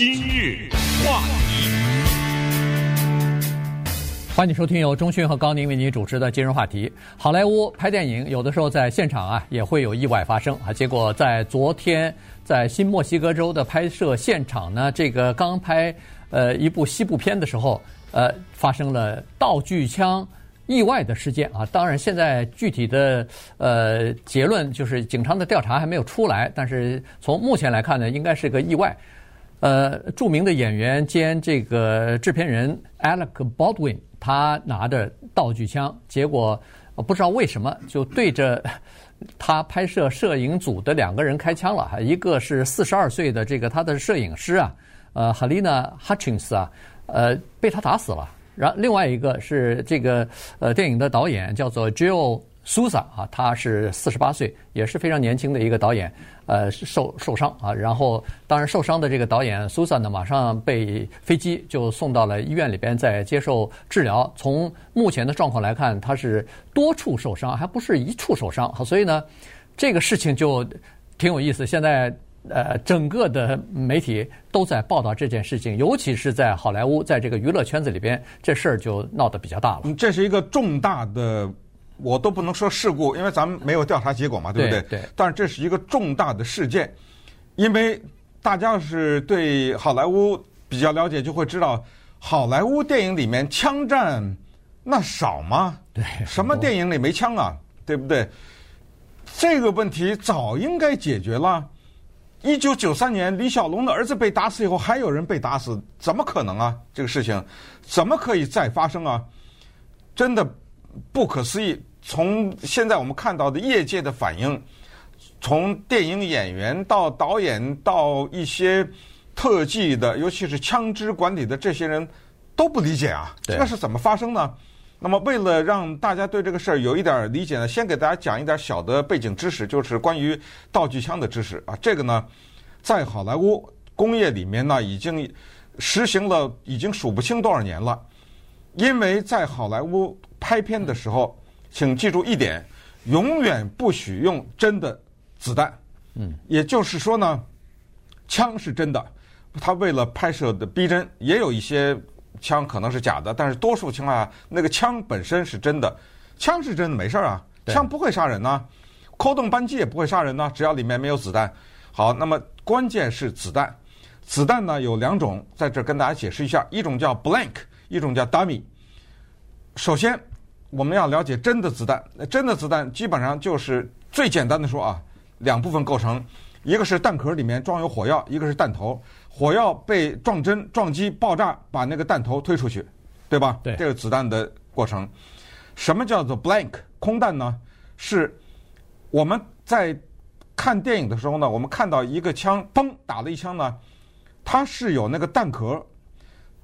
今日话题，欢迎收听由钟讯和高宁为您主持的今日话题。好莱坞拍电影有的时候在现场啊也会有意外发生啊，结果在昨天在新墨西哥州的拍摄现场呢，这个刚拍呃一部西部片的时候，呃发生了道具枪。意外的事件啊，当然现在具体的呃结论就是警方的调查还没有出来，但是从目前来看呢，应该是个意外。呃，著名的演员兼这个制片人 Alec Baldwin，他拿着道具枪，结果不知道为什么就对着 他拍摄摄影组的两个人开枪了，一个是四十二岁的这个他的摄影师啊，呃，Halyna Hutchins 啊，呃，被他打死了。然后另外一个是这个呃电影的导演叫做苏萨啊，他是四十八岁，也是非常年轻的一个导演，呃受受伤啊。然后当然受伤的这个导演 Souza 呢，马上被飞机就送到了医院里边，在接受治疗。从目前的状况来看，他是多处受伤，还不是一处受伤。好，所以呢，这个事情就挺有意思。现在。呃，整个的媒体都在报道这件事情，尤其是在好莱坞，在这个娱乐圈子里边，这事儿就闹得比较大了。这是一个重大的，我都不能说事故，因为咱们没有调查结果嘛，对不对？对。但是这是一个重大的事件，因为大家要是对好莱坞比较了解，就会知道，好莱坞电影里面枪战那少吗？对。什么电影里没枪啊？对不对？这个问题早应该解决了。一九九三年，李小龙的儿子被打死以后，还有人被打死，怎么可能啊？这个事情怎么可以再发生啊？真的不可思议。从现在我们看到的业界的反应，从电影演员到导演到一些特技的，尤其是枪支管理的这些人，都不理解啊，这个是怎么发生呢？那么，为了让大家对这个事儿有一点理解呢，先给大家讲一点小的背景知识，就是关于道具枪的知识啊。这个呢，在好莱坞工业里面呢，已经实行了已经数不清多少年了。因为在好莱坞拍片的时候，请记住一点，永远不许用真的子弹。嗯，也就是说呢，枪是真的，他为了拍摄的逼真，也有一些。枪可能是假的，但是多数情况下，那个枪本身是真的。枪是真的，没事儿啊，枪不会杀人呐，扣动扳机也不会杀人呐，只要里面没有子弹。好，那么关键是子弹。子弹呢有两种，在这儿跟大家解释一下，一种叫 blank，一种叫 dummy。首先，我们要了解真的子弹。真的子弹基本上就是最简单的说啊，两部分构成，一个是弹壳里面装有火药，一个是弹头。火药被撞针、撞击、爆炸，把那个弹头推出去，对吧？对，这个子弹的过程。什么叫做 blank 空弹呢？是我们在看电影的时候呢，我们看到一个枪，嘣打了一枪呢，它是有那个弹壳，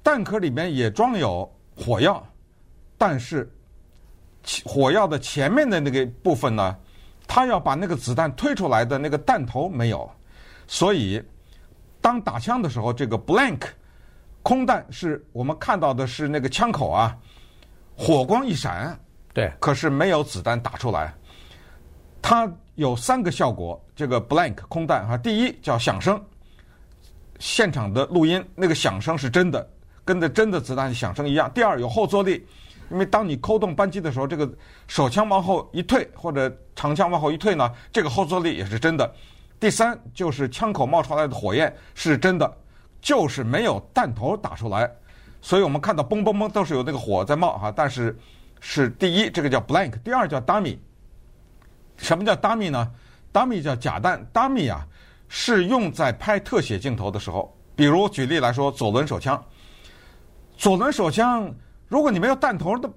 弹壳里面也装有火药，但是火药的前面的那个部分呢，它要把那个子弹推出来的那个弹头没有，所以。当打枪的时候，这个 blank 空弹是我们看到的是那个枪口啊，火光一闪，对，可是没有子弹打出来。它有三个效果，这个 blank 空弹哈，第一叫响声，现场的录音那个响声是真的，跟着真的子弹响声一样。第二有后坐力，因为当你扣动扳机的时候，这个手枪往后一退或者长枪往后一退呢，这个后坐力也是真的。第三就是枪口冒出来的火焰是真的，就是没有弹头打出来，所以我们看到嘣嘣嘣都是有那个火在冒哈，但是是第一这个叫 blank，第二叫 dummy。什么叫 dummy 呢？dummy 叫假弹，dummy 啊是用在拍特写镜头的时候，比如举例来说左轮手枪，左轮手枪如果你没有弹头那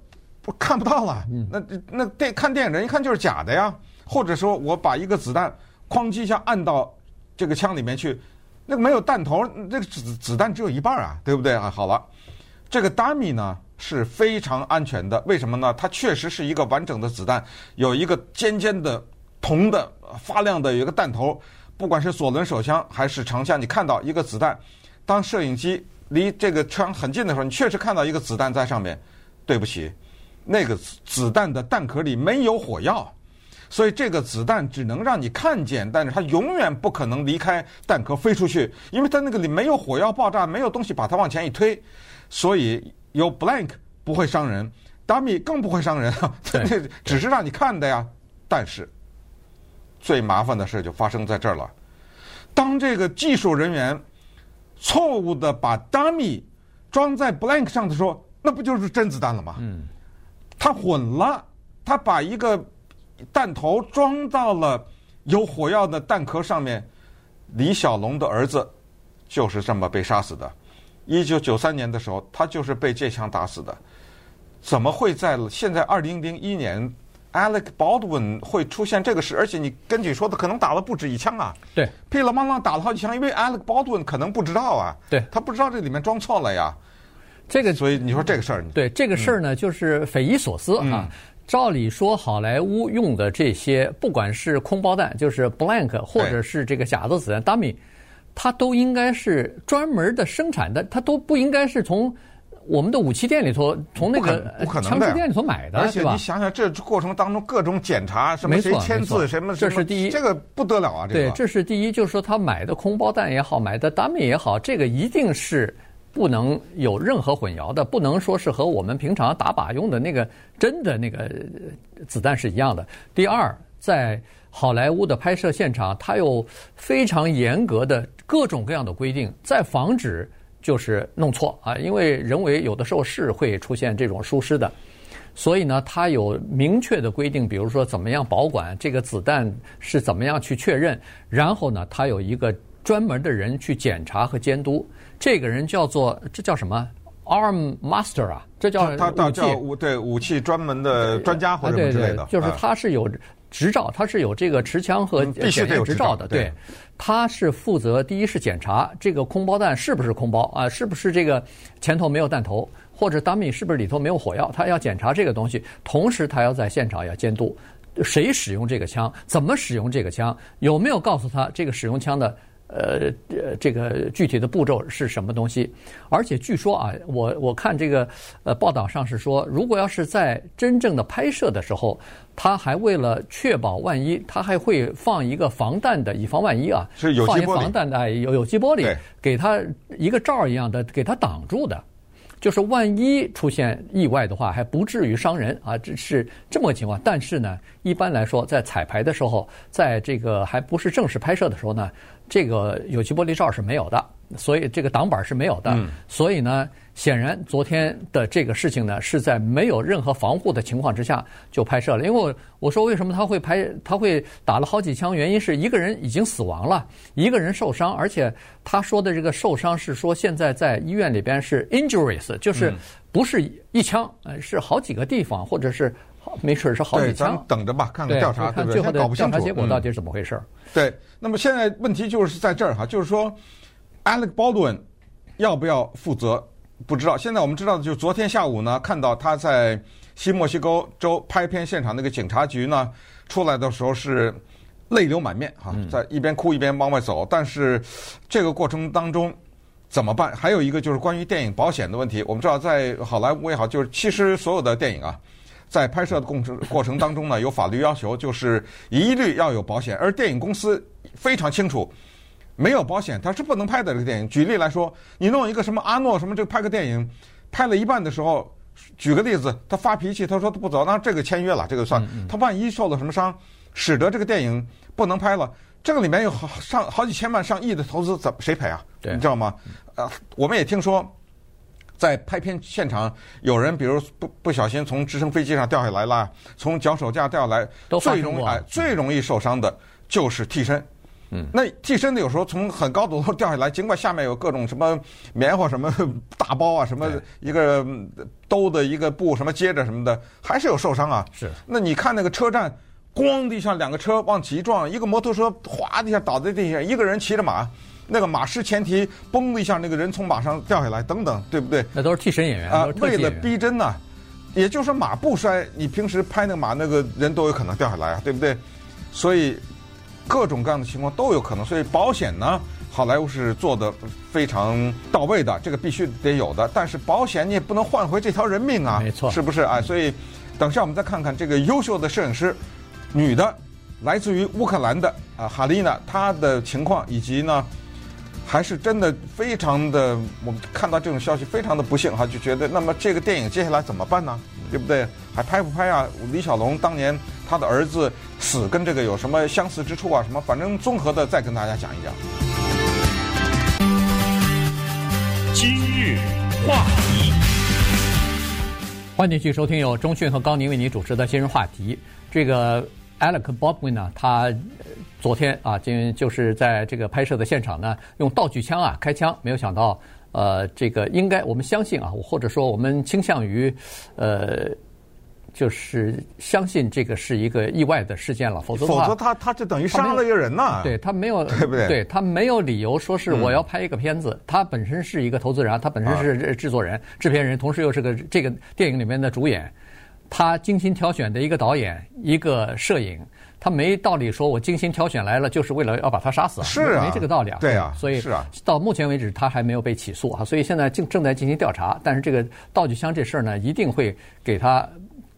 不看不到了，那那电看电影人一看就是假的呀，或者说我把一个子弹。哐叽一下按到这个枪里面去，那个没有弹头，那个子子弹只有一半啊，对不对啊？好了，这个 dummy 呢是非常安全的，为什么呢？它确实是一个完整的子弹，有一个尖尖的铜的发亮的有一个弹头，不管是左轮手枪还是长枪，你看到一个子弹，当摄影机离这个枪很近的时候，你确实看到一个子弹在上面。对不起，那个子弹的弹壳里没有火药。所以这个子弹只能让你看见，但是它永远不可能离开弹壳飞出去，因为它那个里没有火药爆炸，没有东西把它往前一推，所以有 blank 不会伤人，dummy 更不会伤人，这只是让你看的呀。但是最麻烦的事就发生在这儿了，当这个技术人员错误的把 dummy 装在 blank 上的时候，那不就是真子弹了吗？嗯，他混了，他把一个弹头装到了有火药的弹壳上面。李小龙的儿子就是这么被杀死的。一九九三年的时候，他就是被这枪打死的。怎么会在现在二零零一年，Alec Baldwin 会出现这个事？而且你根据说的，可能打了不止一枪啊。对，噼里啪啦打了好几枪，因为 Alec Baldwin 可能不知道啊。对，他不知道这里面装错了呀。这个，所以你说这个事儿，对这个事儿呢，就是匪夷所思啊。照理说，好莱坞用的这些，不管是空包弹，就是 blank，或者是这个假的子弹 dummy，它都应该是专门的生产的，它都不应该是从我们的武器店里头，从那个枪支店里头买的，而且你想想，这过程当中各种检查，什么谁签字，什么，这是第一，这个不得了啊！这个对，这是第一，就是说他买的空包弹也好，买的 dummy 也好，这个一定是。不能有任何混淆的，不能说是和我们平常打靶用的那个真的那个子弹是一样的。第二，在好莱坞的拍摄现场，它有非常严格的各种各样的规定，在防止就是弄错。啊，因为人为有的时候是会出现这种疏失的，所以呢，它有明确的规定，比如说怎么样保管这个子弹是怎么样去确认，然后呢，它有一个专门的人去检查和监督。这个人叫做这叫什么？Arm Master 啊，这叫他他叫武对武器专门的专家或者什么之类的，就是他是有执照，他是有这个持枪和检验执照的。对，他是负责第一是检查这个空包弹是不是空包啊，是不是这个前头没有弹头，或者 dummy 是不是里头没有火药，他要检查这个东西，同时他要在现场要监督谁使用这个枪，怎么使用这个枪，有没有告诉他这个使用枪的。呃，这个具体的步骤是什么东西？而且据说啊，我我看这个呃报道上是说，如果要是在真正的拍摄的时候，他还为了确保万一，他还会放一个防弹的，以防万一啊，是有机玻璃，放一防弹的有有机玻璃，给他一个罩一样的给他挡住的。就是万一出现意外的话，还不至于伤人啊，这是这么个情况。但是呢，一般来说，在彩排的时候，在这个还不是正式拍摄的时候呢，这个有机玻璃罩是没有的，所以这个挡板是没有的。所以呢，显然昨天的这个事情呢，是在没有任何防护的情况之下就拍摄了。因为我我说为什么他会拍，他会打了好几枪，原因是一个人已经死亡了，一个人受伤，而且他说的这个受伤是说现在在医院里边是 injuries，就是不是一枪，呃，是好几个地方，或者是没准是好几枪。等着吧，看看调查，对不对？最后的调查结果到底是怎么回事？嗯、对，那么现在问题就是在这儿哈，就是说 Alec Baldwin 要不要负责？不知道。现在我们知道的就是昨天下午呢，看到他在新墨西哥州拍片现场那个警察局呢，出来的时候是泪流满面哈，在一边哭一边往外走。但是这个过程当中怎么办？还有一个就是关于电影保险的问题。我们知道在好莱坞也好，就是其实所有的电影啊，在拍摄的过程过程当中呢，有法律要求，就是一律要有保险，而电影公司非常清楚。没有保险，他是不能拍的这个电影。举例来说，你弄一个什么阿诺什么，这个拍个电影，拍了一半的时候，举个例子，他发脾气，他说他不走，那这个签约了，这个算。他万一受了什么伤，使得这个电影不能拍了，这个里面有好上好几千万、上亿的投资，怎么谁赔啊？你知道吗？呃，我们也听说，在拍片现场有人，比如不不小心从直升飞机上掉下来啦，从脚手架掉下来，最容易哎最容易受伤的就是替身。嗯，那替身的有时候从很高度掉下来，尽管下面有各种什么棉花什么大包啊，什么一个兜的一个布什么接着什么的，还是有受伤啊。是。那你看那个车站，咣的一下，两个车往起一撞，一个摩托车哗的一下倒在地下，一个人骑着马，那个马失前蹄，嘣的一下，那个人从马上掉下来，等等，对不对？那都是替身演员啊。为了逼真呐，也就是说马不摔，你平时拍那个马，那个人都有可能掉下来啊，对不对？所以。各种各样的情况都有可能，所以保险呢，好莱坞是做的非常到位的，这个必须得有的。但是保险你也不能换回这条人命啊，没错，是不是啊？所以等下我们再看看这个优秀的摄影师女的，来自于乌克兰的啊哈丽娜，她的情况以及呢，还是真的非常的，我们看到这种消息非常的不幸哈，就觉得那么这个电影接下来怎么办呢？对不对？还拍不拍啊？李小龙当年他的儿子死跟这个有什么相似之处啊？什么？反正综合的再跟大家讲一讲。今日话题，欢迎继续收听由中讯和高宁为您主持的今日话题。这个 Alec Baldwin 呢，他昨天啊，今就是在这个拍摄的现场呢，用道具枪啊开枪，没有想到。呃，这个应该我们相信啊，或者说我们倾向于，呃，就是相信这个是一个意外的事件了，否则否则他他就等于杀了一个人呐，对他没有 对不对？对他没有理由说是我要拍一个片子，他本身是一个投资人，他本身是制作人、制片人，同时又是个这个电影里面的主演，他精心挑选的一个导演，一个摄影。他没道理说，我精心挑选来了，就是为了要把他杀死啊！是啊，没这个道理啊。对啊，所以是啊，到目前为止他还没有被起诉啊，所以现在正正在进行调查。但是这个道具箱这事儿呢，一定会给他。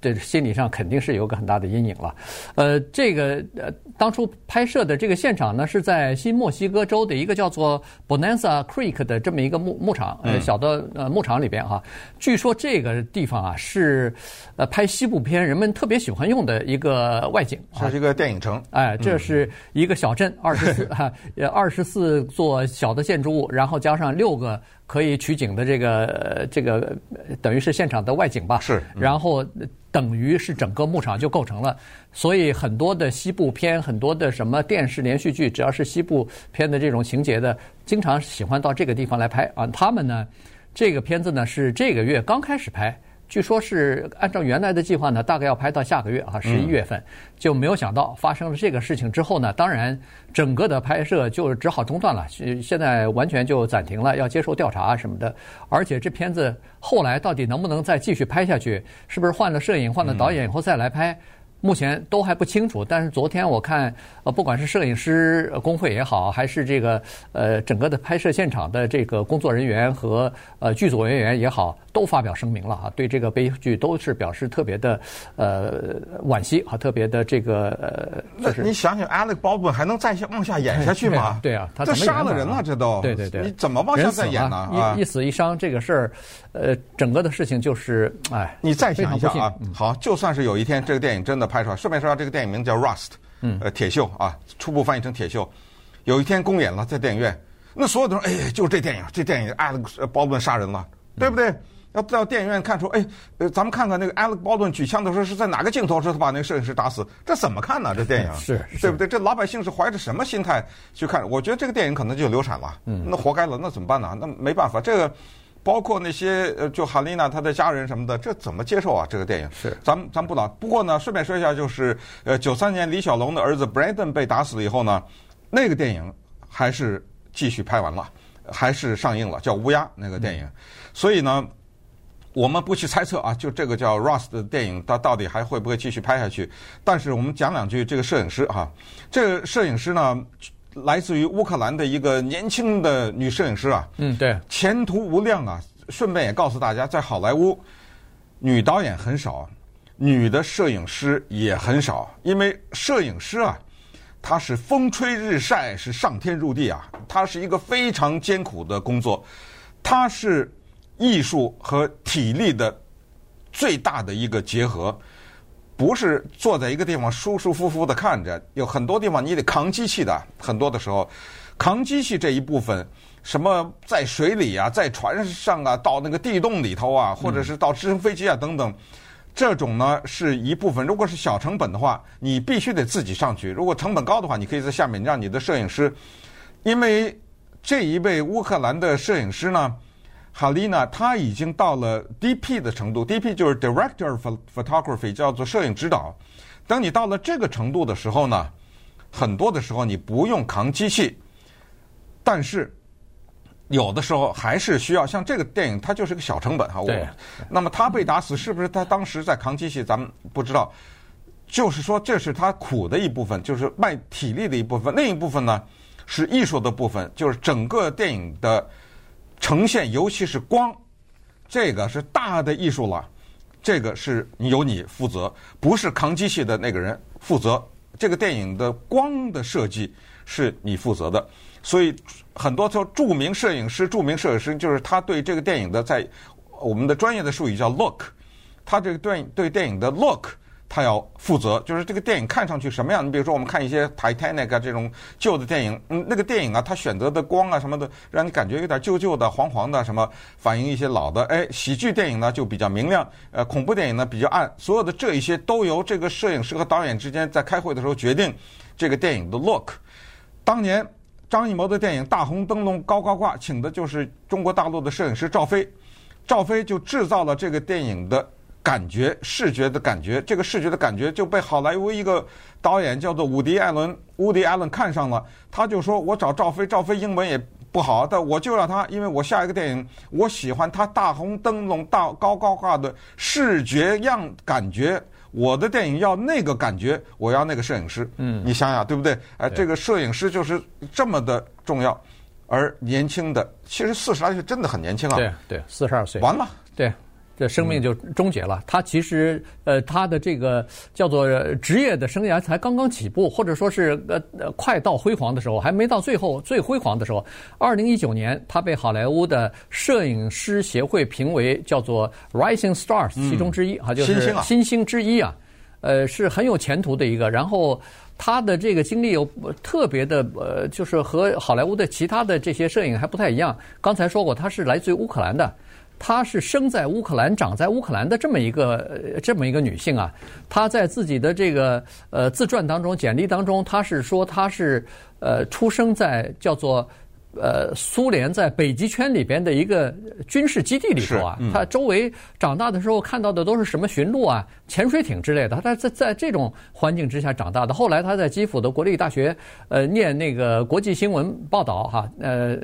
这心理上肯定是有个很大的阴影了，呃，这个呃，当初拍摄的这个现场呢，是在新墨西哥州的一个叫做 Bonanza Creek 的这么一个牧牧场，呃，小的呃牧场里边哈。据说这个地方啊是呃拍西部片人们特别喜欢用的一个外景，它是一个电影城。哎，这是一个小镇，二十四 二十四座小的建筑物，然后加上六个。可以取景的这个这个等于是现场的外景吧，是，然后等于是整个牧场就构成了，所以很多的西部片，很多的什么电视连续剧，只要是西部片的这种情节的，经常喜欢到这个地方来拍啊。他们呢，这个片子呢是这个月刚开始拍。据说是按照原来的计划呢，大概要拍到下个月啊，十一月份，就没有想到发生了这个事情之后呢，当然整个的拍摄就只好中断了，现在完全就暂停了，要接受调查什么的。而且这片子后来到底能不能再继续拍下去，是不是换了摄影、换了导演以后再来拍？目前都还不清楚，但是昨天我看，呃，不管是摄影师工会也好，还是这个呃整个的拍摄现场的这个工作人员和呃剧组人员也好，都发表声明了啊，对这个悲剧都是表示特别的呃惋惜和特别的这个呃。就是你想想，Alec Baldwin 还能再往下演下去吗？对啊，他这杀了人了，这都。对对对。你怎么往下再演呢？啊，一死一伤这个事儿，呃，整个的事情就是哎。你再想一下啊，好，就算是有一天这个电影真的拍出来，顺便说这个电影名叫 Rust，嗯，呃，铁锈啊，初步翻译成铁锈。有一天公演了，在电影院，那所有的人哎，就是这电影，这电影 Alec Baldwin 杀人了，对不对？要到电影院看出，哎，呃，咱们看看那个 Alec Baldwin 举枪的时候是在哪个镜头时他把那个摄影师打死？这怎么看呢？这电影 是，对不对？这老百姓是怀着什么心态去看？我觉得这个电影可能就流产了，嗯，那活该了，那怎么办呢？那没办法，这个包括那些呃，就哈丽娜她的家人什么的，这怎么接受啊？这个电影是，咱们咱们不老。不过呢，顺便说一下，就是呃，九三年李小龙的儿子 Brandon 被打死了以后呢，那个电影还是继续拍完了，还是上映了，叫《乌鸦》那个电影，嗯、所以呢。我们不去猜测啊，就这个叫 Rust 的电影，它到底还会不会继续拍下去？但是我们讲两句这个摄影师哈，这个摄影师呢，来自于乌克兰的一个年轻的女摄影师啊，嗯，对，前途无量啊。顺便也告诉大家，在好莱坞，女导演很少，女的摄影师也很少，因为摄影师啊，他是风吹日晒，是上天入地啊，他是一个非常艰苦的工作，他是。艺术和体力的最大的一个结合，不是坐在一个地方舒舒服服的看着，有很多地方你得扛机器的。很多的时候，扛机器这一部分，什么在水里啊，在船上啊，到那个地洞里头啊，或者是到直升飞机啊等等，这种呢是一部分。如果是小成本的话，你必须得自己上去；如果成本高的话，你可以在下面让你的摄影师。因为这一位乌克兰的摄影师呢。哈丽娜，她已经到了 DP 的程度，DP 就是 Director of Photography，叫做摄影指导。等你到了这个程度的时候呢，很多的时候你不用扛机器，但是有的时候还是需要。像这个电影，它就是个小成本哈。对。那么他被打死，是不是他当时在扛机器？咱们不知道。就是说，这是他苦的一部分，就是卖体力的一部分。另一部分呢，是艺术的部分，就是整个电影的。呈现，尤其是光，这个是大的艺术了。这个是由你负责，不是扛机器的那个人。负责，这个电影的光的设计是你负责的。所以很多说著名摄影师，著名摄影师就是他对这个电影的在我们的专业的术语叫 look，他这个对对电影的 look。他要负责，就是这个电影看上去什么样？你比如说，我们看一些 Titanic 啊这种旧的电影，嗯，那个电影啊，它选择的光啊什么的，让你感觉有点旧旧的、黄黄的，什么反映一些老的。哎，喜剧电影呢就比较明亮，呃，恐怖电影呢比较暗。所有的这一些都由这个摄影师和导演之间在开会的时候决定这个电影的 look。当年张艺谋的电影《大红灯笼高高挂》，请的就是中国大陆的摄影师赵飞，赵飞就制造了这个电影的。感觉视觉的感觉，这个视觉的感觉就被好莱坞一个导演叫做伍迪·艾伦，伍迪·艾伦看上了，他就说：“我找赵飞，赵飞英文也不好，但我就让他，因为我下一个电影，我喜欢他大红灯笼大高高挂的视觉样感觉，我的电影要那个感觉，我要那个摄影师。”嗯，你想想对不对？哎，这个摄影师就是这么的重要，而年轻的，其实四十来岁真的很年轻啊。对对，四十二岁。完了。对。的生命就终结了。他其实，呃，他的这个叫做职业的生涯才刚刚起步，或者说是呃呃快到辉煌的时候，还没到最后最辉煌的时候。二零一九年，他被好莱坞的摄影师协会评为叫做 Rising Stars 其中之一，哈、嗯，就是新星之一啊。呃，是很有前途的一个。然后他的这个经历有特别的，呃，就是和好莱坞的其他的这些摄影还不太一样。刚才说过，他是来自于乌克兰的。她是生在乌克兰、长在乌克兰的这么一个这么一个女性啊，她在自己的这个呃自传当中、简历当中，她是说她是呃出生在叫做。呃，苏联在北极圈里边的一个军事基地里头啊，他周围长大的时候看到的都是什么巡逻啊、潜水艇之类的。他在在这种环境之下长大的。后来他在基辅的国立大学呃念那个国际新闻报道哈，呃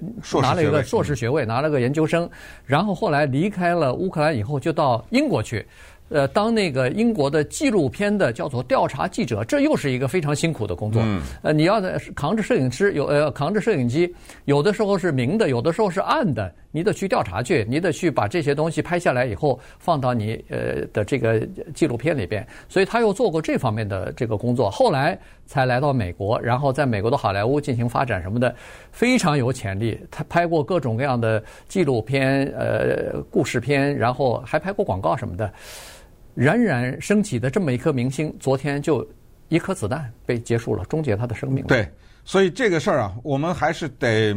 拿了一个硕士学位，拿了个研究生，然后后来离开了乌克兰以后，就到英国去。呃，当那个英国的纪录片的叫做调查记者，这又是一个非常辛苦的工作。嗯。呃，你要扛着摄影师，有呃扛着摄影机，有的时候是明的，有的时候是暗的，你得去调查去，你得去把这些东西拍下来以后放到你呃的这个纪录片里边。所以他又做过这方面的这个工作，后来才来到美国，然后在美国的好莱坞进行发展什么的，非常有潜力。他拍过各种各样的纪录片、呃故事片，然后还拍过广告什么的。冉冉升起的这么一颗明星，昨天就一颗子弹被结束了，终结他的生命。对，所以这个事儿啊，我们还是得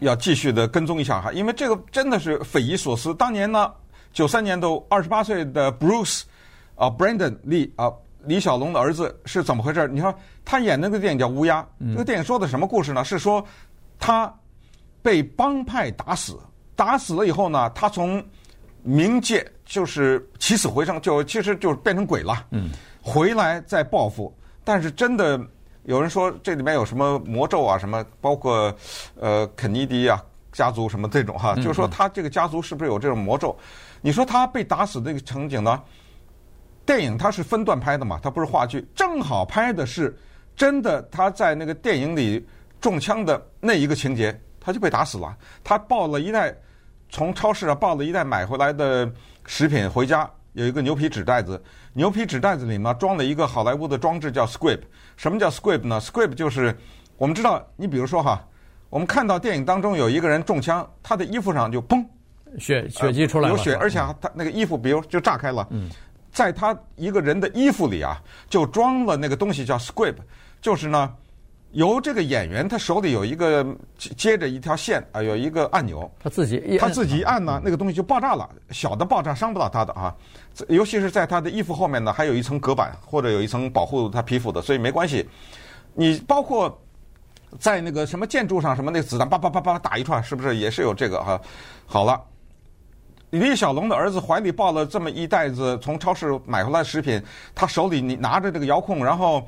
要继续的跟踪一下哈，因为这个真的是匪夷所思。当年呢，九三年都二十八岁的 Bruce 啊，Brandon Lee 啊，李小龙的儿子是怎么回事？你说他演那个电影叫《乌鸦》，这个电影说的什么故事呢？是说他被帮派打死，打死了以后呢，他从冥界就是起死回生，就其实就是变成鬼了。嗯，回来再报复。但是真的有人说这里面有什么魔咒啊？什么包括呃肯尼迪啊家族什么这种哈？就是说他这个家族是不是有这种魔咒？你说他被打死那个场景呢？电影它是分段拍的嘛，它不是话剧，正好拍的是真的他在那个电影里中枪的那一个情节，他就被打死了。他抱了一袋。从超市啊抱了一袋买回来的食品回家，有一个牛皮纸袋子，牛皮纸袋子里呢装了一个好莱坞的装置，叫 script。什么叫 script 呢？script 就是我们知道，你比如说哈，我们看到电影当中有一个人中枪，他的衣服上就砰，血血迹出来了，有血，而且他那个衣服比如就炸开了，在他一个人的衣服里啊，就装了那个东西叫 script，就是呢。由这个演员，他手里有一个接着一条线啊，有一个按钮，他自己他自己一按呢，那个东西就爆炸了。小的爆炸伤不到他的啊，尤其是在他的衣服后面呢，还有一层隔板或者有一层保护他皮肤的，所以没关系。你包括在那个什么建筑上，什么那个子弹叭叭叭叭打一串，是不是也是有这个哈？好了，李小龙的儿子怀里抱了这么一袋子从超市买回来的食品，他手里你拿着这个遥控，然后。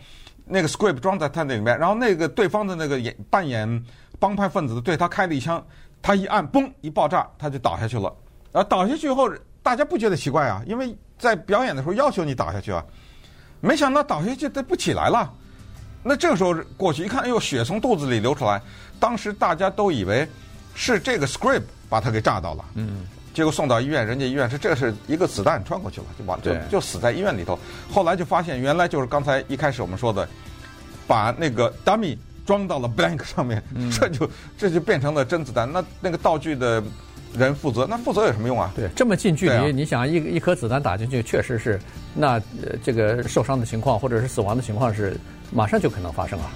那个 script 装在他那里面，然后那个对方的那个演扮演帮派分子的对他开了一枪，他一按嘣一爆炸，他就倒下去了。啊，倒下去以后，大家不觉得奇怪啊，因为在表演的时候要求你倒下去啊，没想到倒下去他不起来了。那这个时候过去一看，哎呦，血从肚子里流出来，当时大家都以为是这个 script 把他给炸到了。嗯，结果送到医院，人家医院说这是一个子弹穿过去了，就完就就死在医院里头。后来就发现原来就是刚才一开始我们说的，把那个 dummy 装到了 blank 上面，嗯、这就这就变成了真子弹。那那个道具的人负责，那负责有什么用啊？对，这么近距离，啊、你想一一颗子弹打进去，确实是那、呃、这个受伤的情况或者是死亡的情况是马上就可能发生啊。